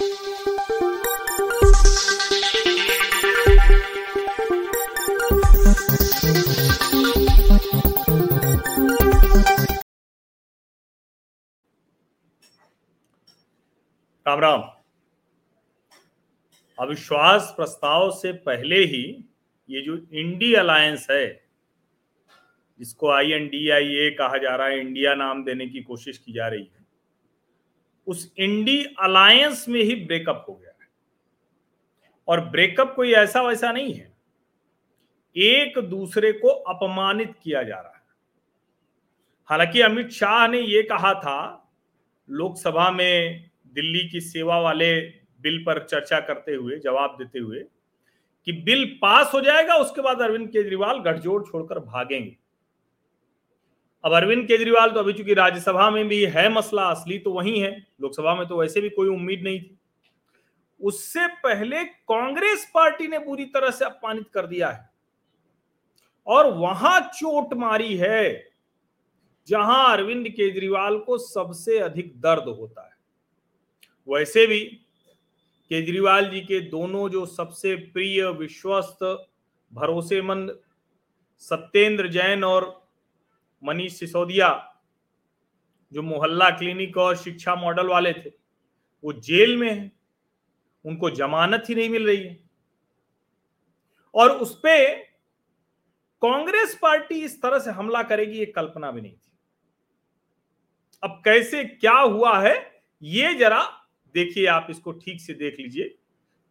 राम राम अविश्वास प्रस्ताव से पहले ही ये जो इंडी अलायंस है, जिसको आई एन डी आई ए कहा जा रहा है, इंडिया नाम देने की कोशिश की जा रही है। उस इंडी अलायंस में ही ब्रेकअप हो गया है। और ब्रेकअप कोई ऐसा वैसा नहीं है। एक दूसरे को अपमानित किया जा रहा है। हालाँकि अमित शाह ने यह कहा था, लोकसभा में दिल्ली की सेवा वाले बिल पर चर्चा करते हुए, जवाब देते हुए, कि बिल पास हो जाएगा, उसके बाद अरविंद केजरीवाल गठजोड़ छोड़कर भागेंगे। अब अरविंद केजरीवाल तो अभी चूँकि राज्यसभा में भी है मसला, असली तो वही है। लोकसभा में तो वैसे भी कोई उम्मीद नहीं थी। उससे पहले कांग्रेस पार्टी ने पूरी तरह से अपमानित कर दिया है। और वहाँ चोट मारी है, जहाँ अरविंद केजरीवाल को सबसे अधिक दर्द होता है। वैसे भी केजरीवाल जी के दोनों जो सबसे प्रिय, विश्वस्त, भरोसेमंद सत्येंद्र जैन और मनीष सिसोदिया, जो मोहल्ला क्लिनिक और शिक्षा मॉडल वाले थे, वो जेल में है। उनको जमानत ही नहीं मिल रही है। और उस पर कांग्रेस पार्टी इस तरह से हमला करेगी, ये कल्पना भी नहीं थी। अब कैसे, क्या हुआ है, ये जरा देखिए, आप इसको ठीक से देख लीजिए।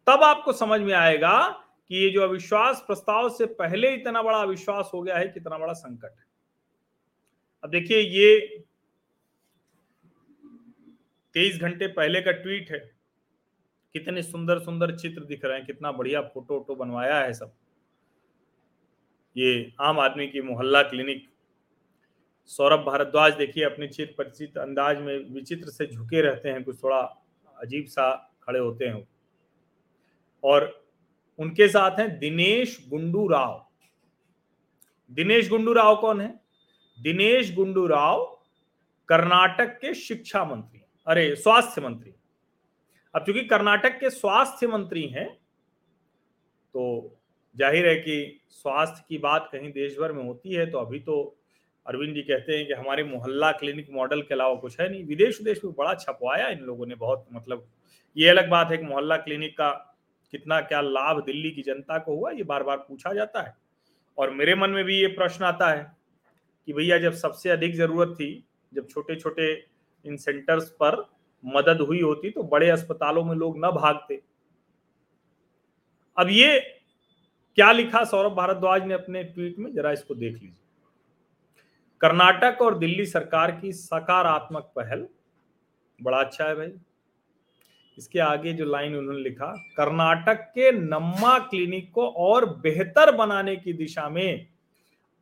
तब आपको समझ में आएगा कि ये जो अविश्वास प्रस्ताव से पहले इतना बड़ा अविश्वास हो गया है, कितना बड़ा संकट है। अब देखिए ये तेईस घंटे पहले का ट्वीट है। कितने सुंदर सुंदर चित्र दिख रहे हैं, कितना बढ़िया फ़ोटो वोटो बनवाया है सब। ये आम आदमी की मोहल्ला क्लिनिक, सौरभ भारद्वाज देखिए अपने चित्र परिचित अंदाज में विचित्र से झुके रहते हैं, कुछ थोड़ा अजीब सा खड़े होते हैं और उनके साथ हैं दिनेश गुंडू राव दिनेश गुंडू राव कौन है? दिनेश गुंडू राव कर्नाटक के शिक्षा मंत्री अरे, स्वास्थ्य मंत्री अब चूँकि कर्नाटक के स्वास्थ्य मंत्री हैं तो ज़ाहिर है कि स्वास्थ्य की बात कहीं देश भर में होती है तो अभी तो अरविंद जी कहते हैं कि हमारे मोहल्ला क्लिनिक मॉडल के अलावा कुछ है नहीं। विदेश विदेश में बड़ा छपवाया इन लोगों ने बहुत मतलब ये अलग बात है कि मोहल्ला क्लिनिक का कितना क्या लाभ दिल्ली की जनता को हुआ, ये बार बार पूछा जाता है। और मेरे मन में भी ये प्रश्न आता है कि भैया जब सबसे अधिक ज़रूरत थी, जब छोटे छोटे इन सेंटर्स पर मदद हुई होती तो बड़े अस्पतालों में लोग न भागते। अब ये क्या लिखा सौरभ भारद्वाज ने अपने ट्वीट में? जरा इसको देख लीजिए। कर्नाटक और दिल्ली सरकार की सकारात्मक पहल। बड़ा अच्छा है भाई। इसके आगे जो लाइन उन्होंने लिखा, कर्नाटक के नम्मा क्लिनिक को और बेहतर बनाने की दिशा में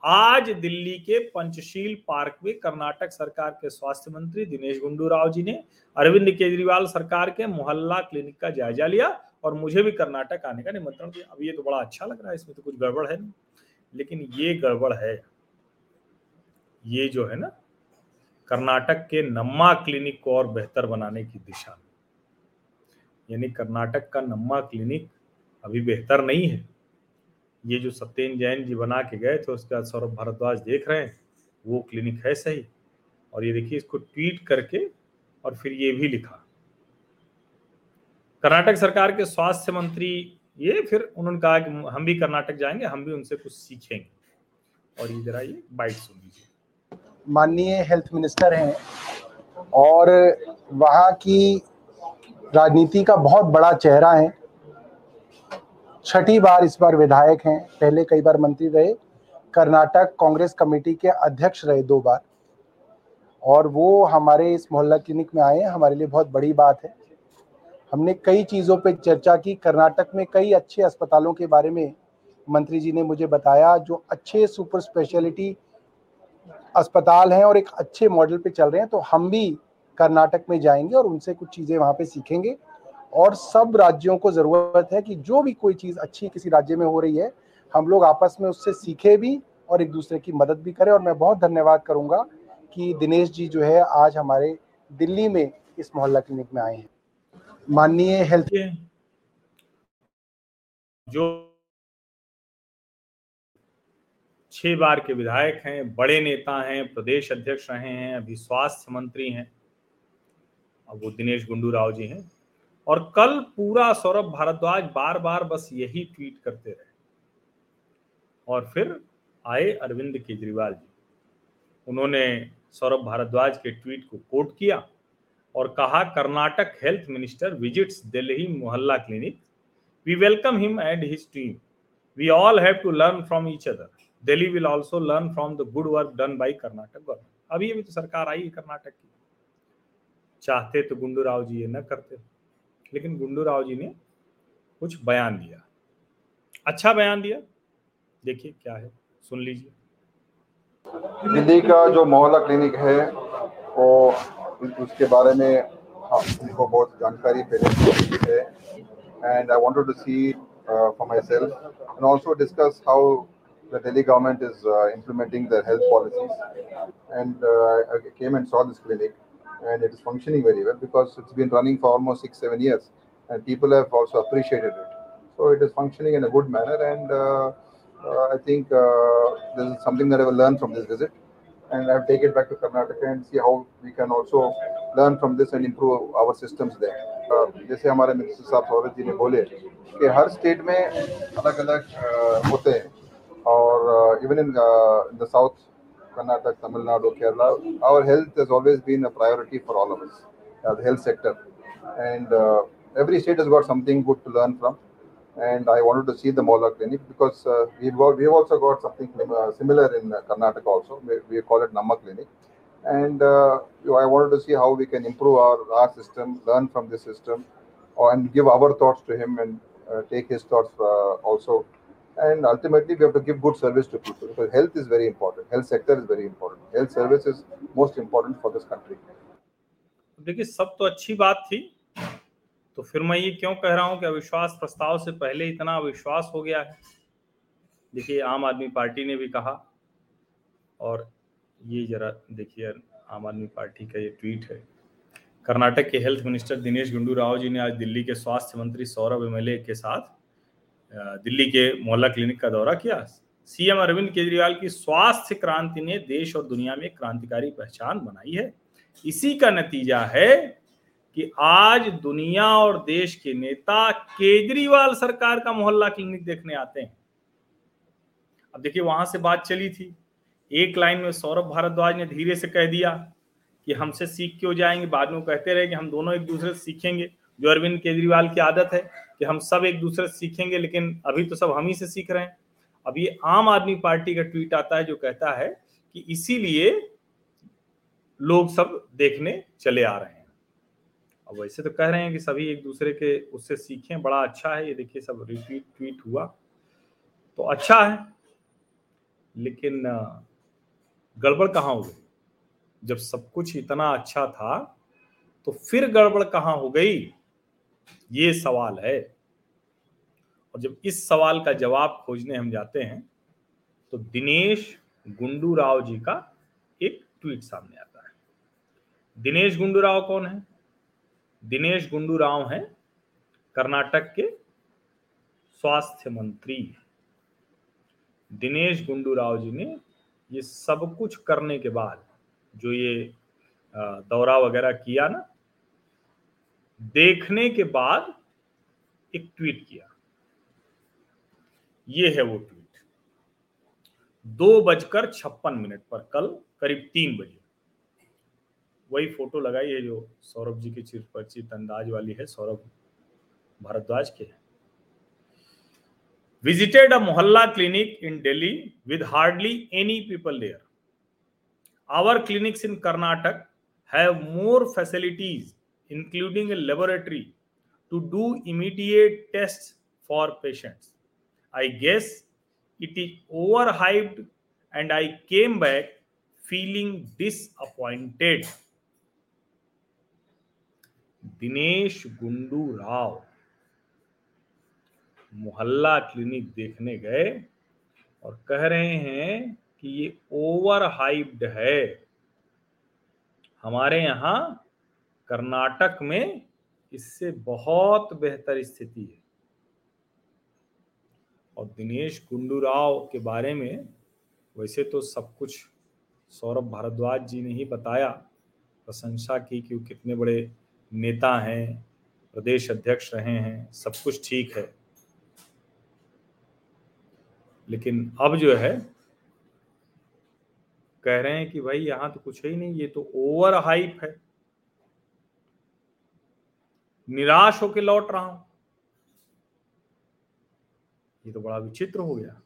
आज दिल्ली के पंचशील पार्क में कर्नाटक सरकार के स्वास्थ्य मंत्री दिनेश गुंडू राव जी ने अरविंद केजरीवाल सरकार के मोहल्ला क्लिनिक का जायजा लिया और मुझे भी कर्नाटक आने का निमंत्रण दिया। अब ये तो बड़ा अच्छा लग रहा है, इसमें तो कुछ गड़बड़ है नहीं। लेकिन ये गड़बड़ है, ये जो है ना, कर्नाटक के नम्मा क्लिनिक को और बेहतर बनाने की दिशा में। यानी कर्नाटक का नम्मा क्लिनिक अभी बेहतर नहीं है। ये जो सत्येन जैन जी बना के गए थे, उसके बाद सौरभ भारद्वाज देख रहे हैं, वो क्लिनिक है सही। और ये देखिए, इसको ट्वीट करके और फिर ये भी लिखा। कर्नाटक सरकार के स्वास्थ्य मंत्री ये फिर उन्होंने कहा कि हम भी कर्नाटक जाएँगे, हम भी उनसे कुछ सीखेंगे। और ये जरा ये बाइट सुन लीजिए। माननीय हेल्थ मिनिस्टर हैं और वहाँ की राजनीति का बहुत बड़ा चेहरा है। छठी बार इस बार विधायक हैं। पहले कई बार मंत्री रहे। कर्नाटक कांग्रेस कमेटी के अध्यक्ष रहे दो बार। और वो हमारे इस मोहल्ला क्लिनिक में आए हमारे लिए बहुत बड़ी बात है। हमने कई चीज़ों पे चर्चा की। कर्नाटक में कई अच्छे अस्पतालों के बारे में मंत्री जी ने मुझे बताया, जो अच्छे सुपर स्पेशलिटी अस्पताल हैं और एक अच्छे मॉडल पे चल रहे हैं। तो हम भी कर्नाटक में जाएँगे और उनसे कुछ चीज़ें वहाँ पे सीखेंगे। और सब राज्यों को ज़रूरत है कि जो भी कोई चीज़ अच्छी किसी राज्य में हो रही है, हम लोग आपस में उससे सीखे भी और एक दूसरे की मदद भी करें। और मैं बहुत धन्यवाद करूँगा कि दिनेश जी जो है आज हमारे दिल्ली में इस मोहल्ला क्लिनिक में आए हैं। माननीय हेल्थ जो छह बार के विधायक हैं, बड़े नेता हैं, प्रदेश अध्यक्ष रहे हैं, अभी स्वास्थ्य मंत्री हैं, अब वो दिनेश गुंडू राव जी हैं। और कल पूरा सौरभ भारद्वाज बार बार बस यही ट्वीट करते रहे। और फिर आए अरविंद केजरीवाल जी। उन्होंने सौरभ भारद्वाज के ट्वीट को कोट किया और कहा, Karnataka health minister visits Delhi Mohalla clinic. We welcome him and his team. We all have to learn from each other. Delhi will also learn from the good work done by Karnataka government. अभी अभी तो सरकार आई है कर्नाटक की। चाहते तो गुंडू राव जी ये न करते। लेकिन गुंडू राव जी ने कुछ बयान दिया। अच्छा बयान दिया? देखिए क्या है सुन लीजिए। दिल्ली का जो मोहल्ला क्लिनिक है वो उसके बारे में हाँ उनको बहुत जानकारी पहले है। And I wanted to see for myself and also discuss how government is uh, implementing their health policies. And uh, I came and saw this clinic, and it is functioning very well because it's been running for almost six, seven years, and people have also appreciated it. So it is functioning in a good manner, and uh, uh, I think uh, this is something that I will learn from this visit, and I'll take it back to Karnataka and see how we can also learn from this and improve our systems there. Uh, जैसे हमारे minister साहब सौरभ जी ने बोले कि हर state में अलग अलग होते हैं और even in the south Karnataka, Tamil Nadu, Kerala, our health has always been a priority for all of us, uh, the health sector. And uh, every state has got something good to learn from and I wanted to see the Mola clinic because uh, we've, we've also got something uh, similar in uh, Karnataka also. We, we, call it Namma clinic. And uh, I wanted to see how we can improve our, our system, learn from this system, and give our thoughts to him and take his thoughts also. And ultimately, we have to give good service to people because health is very important. Health sector is very important. Health service is most important for this country. देखिए सब तो अच्छी बात थी तो फिर मैं ये क्यों कह रहा हूँ कि अविश्वास प्रस्ताव से पहले इतना अविश्वास हो गया है देखिए आम आदमी पार्टी ने भी कहा और ये जरा देखिए आम आदमी पार्टी का ये ट्वीट है कर्नाटक के हेल्थ मिनिस्टर दिनेश गुंडू राव जी ने आज दिल्ली के स्वास्थ्य मंत्री सौरभ एमएलए के साथ दिल्ली के मोहल्ला क्लिनिक का दौरा किया। सीएम अरविंद केजरीवाल की स्वास्थ्य क्रांति ने देश और दुनिया में क्रांतिकारी पहचान बनाई है। इसी का नतीजा है कि आज दुनिया और देश के नेता केजरीवाल सरकार का मोहल्ला क्लिनिक देखने आते हैं। अब देखिए, वहाँ से बात चली थी। एक लाइन में सौरभ भारद्वाज ने धीरे से कह दिया कि हमसे सीख क्यों जाएँगे? बाद में कहते रहे कि हम दोनों एक दूसरे से सीखेंगे, जो अरविंद केजरीवाल की आदत है। कि हम सब एक दूसरे से सीखेंगे, लेकिन अभी तो सब हम ही से सीख रहे हैं। अब ये आम आदमी पार्टी का ट्वीट आता है जो कहता है कि इसीलिए लोग सब देखने चले आ रहे हैं। अब वैसे तो कह रहे हैं कि सभी एक दूसरे के उससे सीखें, बड़ा अच्छा है। ये देखिए, सब रिट्वीट ट्वीट हुआ। तो अच्छा है, लेकिन गड़बड़ कहाँ हो गई? जब सब कुछ इतना अच्छा था तो फिर गड़बड़ कहाँ हो गई? ये सवाल है। और जब इस सवाल का जवाब खोजने हम जाते हैं तो दिनेश गुंडू राव जी का एक ट्वीट सामने आता है। दिनेश गुंडू राव कौन है? दिनेश गुंडू राव हैं कर्नाटक के स्वास्थ्य मंत्री। दिनेश गुंडू राव जी ने ये सब कुछ करने के बाद जो ये दौरा वगैरह किया ना देखने के बाद एक ट्वीट किया। ये है वो ट्वीट दो बजकर छप्पन मिनट पर कल करीब तीन बजे। वही फ़ोटो लगाई है जो सौरभ जी के चिरपर्ची अंदाज वाली है। सौरभ भारद्वाज के visited a Mohalla clinic in Delhi with hardly any people there our clinics in Karnataka have more facilities including a laboratory to do immediate tests for patients i guess it is overhyped and i came back feeling disappointed Dinesh Gundu Rao Mohalla clinic देखने गए और कह रहे हैं कि ये over hyped है हमारे यहाँ कर्नाटक में इससे बहुत बेहतर स्थिति है। और दिनेश गुंडूराव के बारे में वैसे तो सब कुछ सौरभ भारद्वाज जी ने ही बताया, प्रशंसा की कि वो कितने बड़े नेता हैं, प्रदेश अध्यक्ष रहे हैं, सब कुछ ठीक है। लेकिन अब जो है, कह रहे हैं कि भाई यहाँ तो कुछ ही नहीं, ये तो ओवर हाइप है। निराश होकर लौट रहा हूँ। ये तो बड़ा विचित्र हो गया।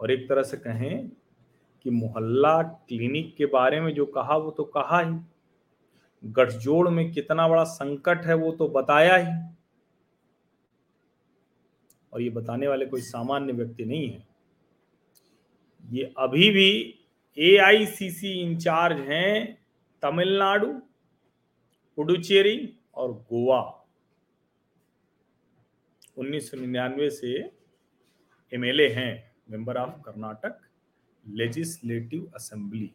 और एक तरह से कहें कि मोहल्ला क्लिनिक के बारे में जो कहा, वो तो कहा ही। गठजोड़ में कितना बड़ा संकट है, वो तो बताया ही। और ये बताने वाले कोई सामान्य व्यक्ति नहीं है। ये अभी भी ए आई सी सी इंचार्ज हैं तमिलनाडु, पुडुचेरी और गोवा। 1999 से एमएलए हैं member of Karnataka legislative assembly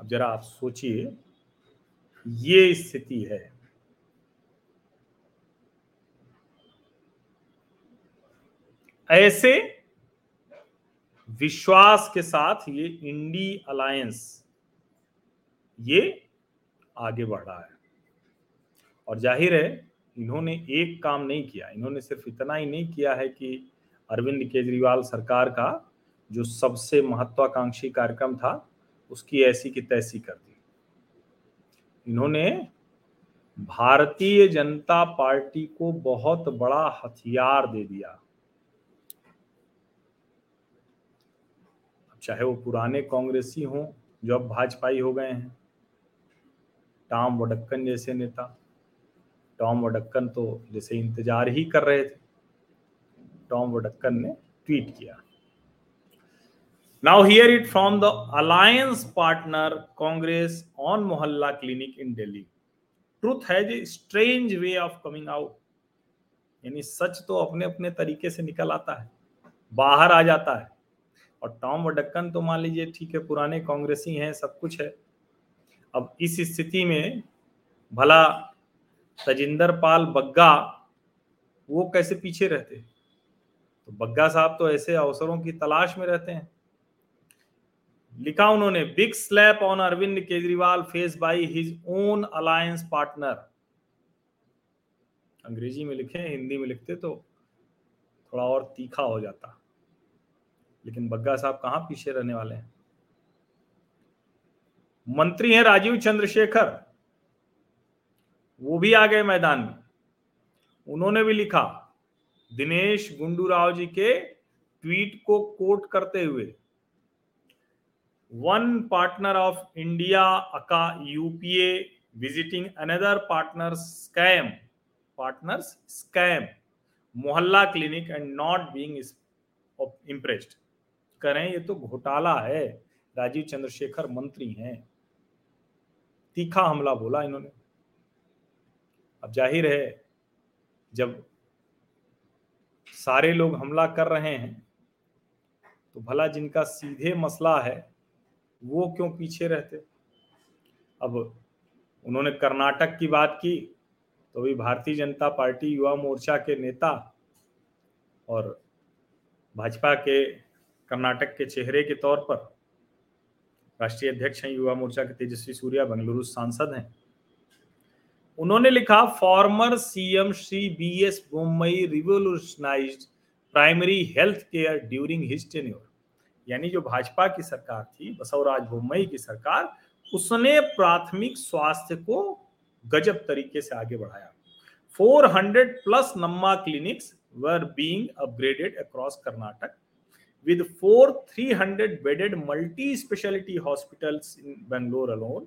अब जरा आप सोचिए, ये स्थिति है। ऐसे विश्वास के साथ ये इंडी अलायंस ये आगे बढ़ रहा है। और ज़ाहिर है, इन्होंने एक काम नहीं किया। इन्होंने सिर्फ़ इतना ही नहीं किया है कि अरविंद केजरीवाल सरकार का जो सबसे महत्वाकांक्षी कार्यक्रम था, उसकी ऐसी की तैसी कर दी। इन्होंने भारतीय जनता पार्टी को बहुत बड़ा हथियार दे दिया। चाहे वो पुराने कांग्रेसी हों, जो अब भाजपाई हो गए हैं, टाम वडक्कन जैसे नेता। टॉम वडक्कन तो जैसे इंतज़ार ही कर रहे थे। टॉम वडक्कन ने ट्वीट किया। Now hear it from the alliance partner Congress on Mohalla clinic in Delhi truth है जी strange way of coming out यानी सच तो अपने अपने तरीके से निकल आता है, बाहर आ जाता है। और टॉम वडक्कन तो मान लीजिए ठीक है, पुराने कांग्रेसी हैं, सब कुछ है। अब इस स्थिति में भला तजिंदर पाल बग्गा, वो कैसे पीछे रहते? तो बग्गा साहब तो ऐसे अवसरों की तलाश में रहते हैं। लिखा उन्होंने, big slap on Arvind Kejriwal face by his own alliance partner. अंग्रेज़ी में लिखे, हिंदी में लिखते तो थोड़ा और तीखा हो जाता। लेकिन बग्गा साहब कहाँ पीछे रहने वाले हैं? मंत्री हैं राजीव चंद्रशेखर। वो भी आ गए मैदान में। उन्होंने भी लिखा, दिनेश गुंडू राव जी के ट्वीट को कोट करते हुए one partner of India aka UPA visiting another partner scam partners scam Mohalla clinic and not being impressed करें, ये तो घोटाला है। राजीव चंद्रशेखर मंत्री हैं। तीखा हमला बोला इन्होंने। अब ज़ाहिर है, जब सारे लोग हमला कर रहे हैं तो भला जिनका सीधे मसला है, वो क्यों पीछे रहते? अब उन्होंने कर्नाटक की बात की तो भी भारतीय जनता पार्टी युवा मोर्चा के नेता और भाजपा के कर्नाटक के चेहरे के तौर पर राष्ट्रीय अध्यक्ष हैं, युवा मोर्चा के तेजस्वी सूर्या, बेंगलुरु सांसद हैं। उन्होंने लिखा former CM Shri B S Mumbai revolutionise primary health care during his यानी जो भाजपा की सरकार थी बसवराज मुंबई की सरकार उसने प्राथमिक स्वास्थ्य को गजब तरीके से आगे बढ़ाया 400 plus Namma clinics were being upgraded across Karnataka with four 300 bedded multi-specialty hospitals in Bangalore alone.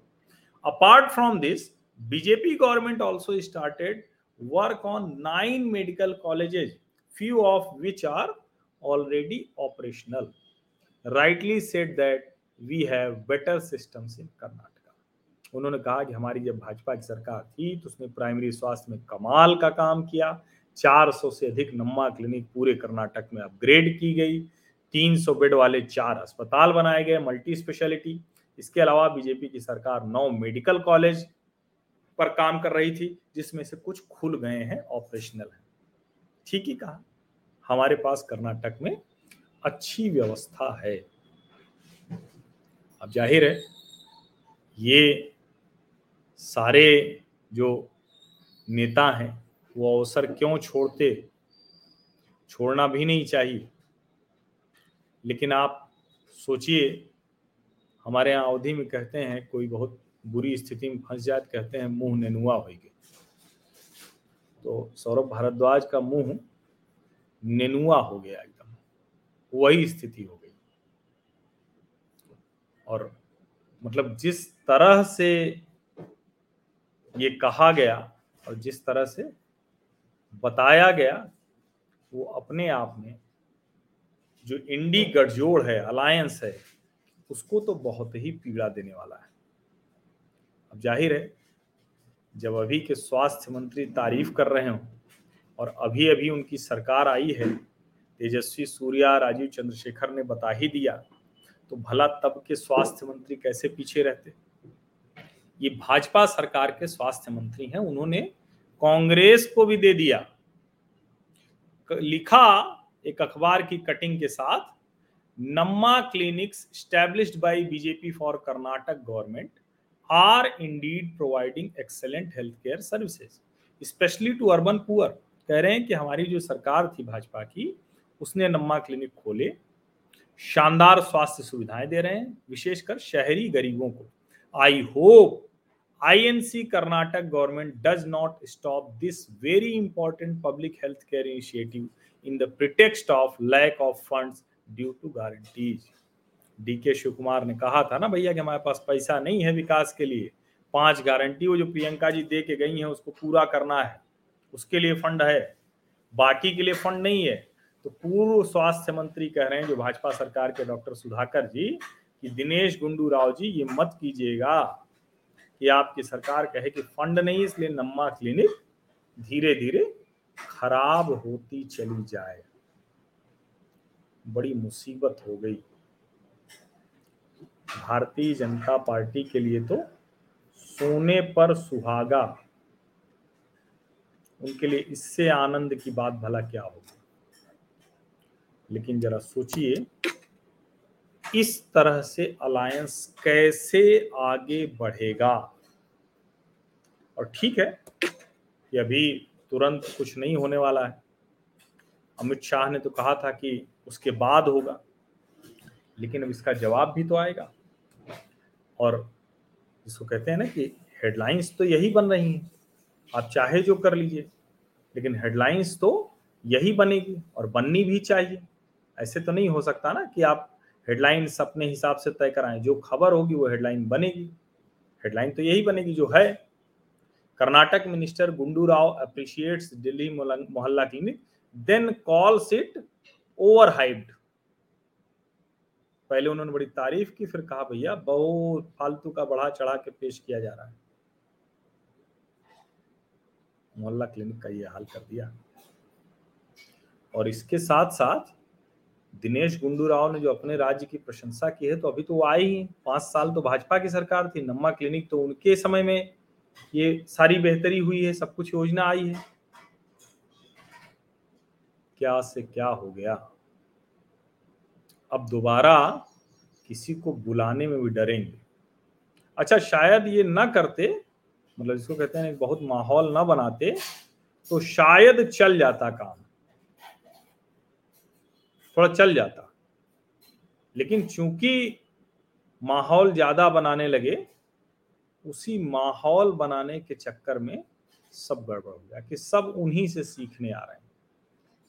Apart from this, BJP government also started work on nine medical colleges, few of which are already operational. Rightly said that we have better systems in Karnataka. उन्होंने कहा कि हमारी जब भाजपा की सरकार थी तो उसने प्राइमरी स्वास्थ्य में कमाल का काम किया 400 से अधिक नम्मा क्लिनिक पूरे कर्नाटक में अपग्रेड की गई 300 बेड वाले चार अस्पताल बनाए गए मल्टी स्पेशलिटी इसके अलावा बीजेपी की सरकार नौ मेडिकल कॉलेज पर काम कर रही थी, जिसमें से कुछ खुल गए हैं ऑपरेशनल है। ठीक ही कहा। हमारे पास कर्नाटक में अच्छी व्यवस्था है। अब ज़ाहिर है, ये सारे जो नेता हैं, वो अवसर क्यों छोड़ते? छोड़ना भी नहीं चाहिए। लेकिन आप सोचिए, हमारे यहाँ अवधि में कहते हैं, कोई बहुत बुरी स्थिति में फंस जाए कहते हैं, मुँह नेनुआ हो गए तो सौरभ भारद्वाज का मुँह नेनुआ हो गया एकदम। वही स्थिति हो गई। और मतलब जिस तरह से ये कहा गया और जिस तरह से बताया गया, वो अपने आप में जो इंडी गठजोड़ है, अलायंस है, उसको तो बहुत ही पीड़ा देने वाला है। अब ज़ाहिर है, जब अभी के स्वास्थ्य मंत्री तारीफ़ कर रहे हो और अभी अभी उनकी सरकार आई है, तेजस्वी सूर्या, राजीव चंद्रशेखर ने बता ही दिया तो भला तब के स्वास्थ्य मंत्री कैसे पीछे रहते? ये भाजपा सरकार के स्वास्थ्य मंत्री हैं, उन्होंने कांग्रेस को भी दे दिया। लिखा एक अखबार की कटिंग के साथ, Namma clinics established by BJP for Karnataka government are indeed providing excellent health care services. Specially to urban poor, कह रहे हैं कि हमारी जो सरकार थी भाजपा की, उसने नम्मा क्लिनिक खोले, शानदार स्वास्थ्य सुविधाएँ दे रहे हैं, विशेषकर शहरी गरीबों को। I hope I N C Karnataka government does not stop this very important public health care initiative in the pretext of lack of funds due to guarantees. D K Shiva Kumar ने कहा था ना, भैया, कि हमारे पास पैसा नहीं है विकास के लिए। पाँच गारंटी वो जो प्रियंका जी दे के गई हैं, उसको पूरा करना है। उसके लिए फंड है। बाकी के लिए फंड नहीं है। तो पूर्व स्वास्थ्य मंत्री कह रहे हैं, जो भाजपा सरकार के डॉक्टर सुधाकर जी, कि दिनेश गुंडू राव जी, ये मत कीजिएगा कि आपकी सरकार कहे कि फंड नहीं, इसलिए नम्मा क्लिनिक धीरे धीरे खराब होती चली जाए। बड़ी मुसीबत हो गई। भारतीय जनता पार्टी के लिए तो सोने पर सुहागा। उनके लिए इससे आनंद की बात भला क्या होगी? लेकिन जरा सोचिए, इस तरह से अलायंस कैसे आगे बढ़ेगा? और ठीक है कि अभी तुरंत कुछ नहीं होने वाला है। अमित शाह ने तो कहा था कि उसके बाद होगा, लेकिन अब इसका जवाब भी तो आएगा। और जिसको कहते हैं ना कि हेडलाइंस तो यही बन रही हैं। आप चाहे जो कर लीजिए, लेकिन हेडलाइंस तो यही बनेगी और बननी भी चाहिए। ऐसे तो नहीं हो सकता ना कि आप हेडलाइंस अपने हिसाब से तय कराएँ। जो खबर होगी वो हेडलाइन बनेगी। हेडलाइन तो यही बनेगी जो है। Karnataka minister Gundu Rao appreciates Delhi Mohalla clinic then calls it overhyped पहले उन्होंने बड़ी तारीफ़ की, फिर कहा, भैया, बहुत फालतू का बढ़ा चढ़ा के पेश किया जा रहा है। मोहल्ला क्लिनिक का ये हाल कर दिया। और इसके साथ साथ दिनेश गुंडू राव ने जो अपने राज्य की प्रशंसा की है तो अभी तो वो आई ही। पाँच साल तो भाजपा की सरकार थी, नम्मा क्लिनिक तो उनके समय में ये सारी बेहतरी हुई है, सब कुछ योजना आई है। क्या से क्या हो गया? अब दोबारा किसी को बुलाने में भी डरेंगे। अच्छा शायद ये ना करते मतलब जिसको कहते हैं बहुत माहौल ना बनाते तो शायद चल जाता काम। थोड़ा चल जाता। लेकिन चूँकि माहौल ज़्यादा बनाने लगे, उसी माहौल बनाने के चक्कर में सब गड़बड़ हो गया, कि सब उन्हीं से सीखने आ रहे हैं।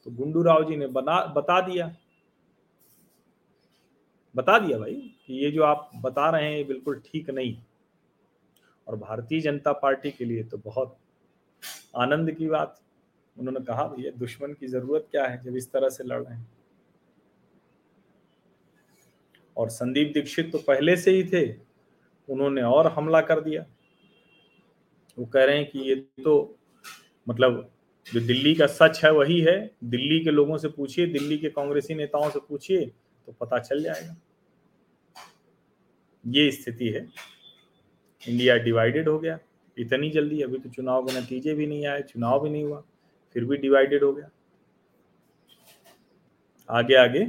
तो गुंडू राव जी ने बना, बता दिया। बता दिया भाई कि ये जो आप बता रहे हैं, ये बिल्कुल ठीक नहीं। और भारतीय जनता पार्टी के लिए तो बहुत आनंद की बात। उन्होंने कहा, भैया, दुश्मन की ज़रूरत क्या है जब इस तरह से लड़ रहे हैं? और संदीप दीक्षित तो पहले से ही थे। उन्होंने और हमला कर दिया। वो कह रहे हैं कि ये तो मतलब जो दिल्ली का सच है वही है। दिल्ली के लोगों से पूछिए, दिल्ली के कांग्रेसी नेताओं से पूछिए। तो पता चल जाएगा। ये स्थिति है। इंडिया डिवाइडेड हो गया। इतनी जल्दी अभी तो चुनाव के नतीजे भी नहीं आए, चुनाव भी नहीं हुआ, फिर भी डिवाइडेड हो गया। आगे आगे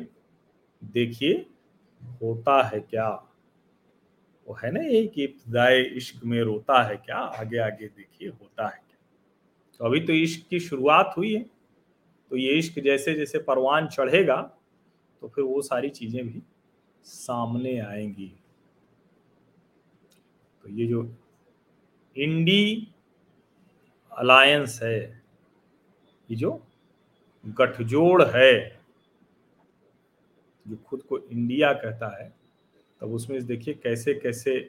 देखिए, होता है क्या? वो है ना एक इब्तदाए इश्क में रोता है क्या? आगे आगे देखिए, होता है क्या? तो अभी तो इश्क की शुरुआत हुई है। तो ये इश्क जैसे जैसे परवान चढ़ेगा तो फिर वो सारी चीज़ें भी सामने आएँगी। तो ये जो इंडी अलायंस है, ये जो गठजोड़ है, जो खुद को इंडिया कहता है, तब उसमें देखिए कैसे कैसे,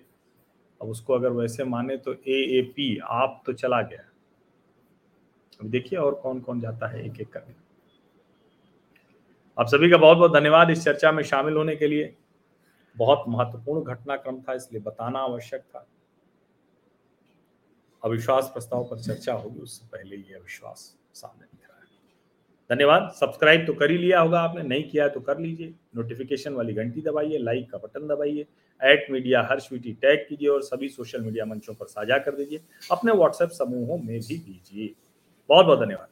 अब उसको अगर वैसे माने तो ए ए पी आप तो चला गया। अब देखिए और कौन कौन जाता है एक एक करके। आप सभी का बहुत बहुत धन्यवाद इस चर्चा में शामिल होने के लिए। बहुत महत्वपूर्ण घटनाक्रम था, इसलिए बताना आवश्यक था। अविश्वास प्रस्ताव पर चर्चा होगी, उससे पहले ये अविश्वास सामने दिख रहा है। धन्यवाद। सब्सक्राइब तो कर ही लिया होगा आपने, नहीं किया तो कर लीजिए। नोटिफिकेशन वाली घंटी दबाइए, लाइक का बटन दबाइए एट मीडिया हर स्वीटी टैग कीजिए और सभी सोशल मीडिया मंचों पर साझा कर दीजिए। अपने व्हाट्सएप समूहों में भी दीजिए। बहुत बहुत धन्यवाद।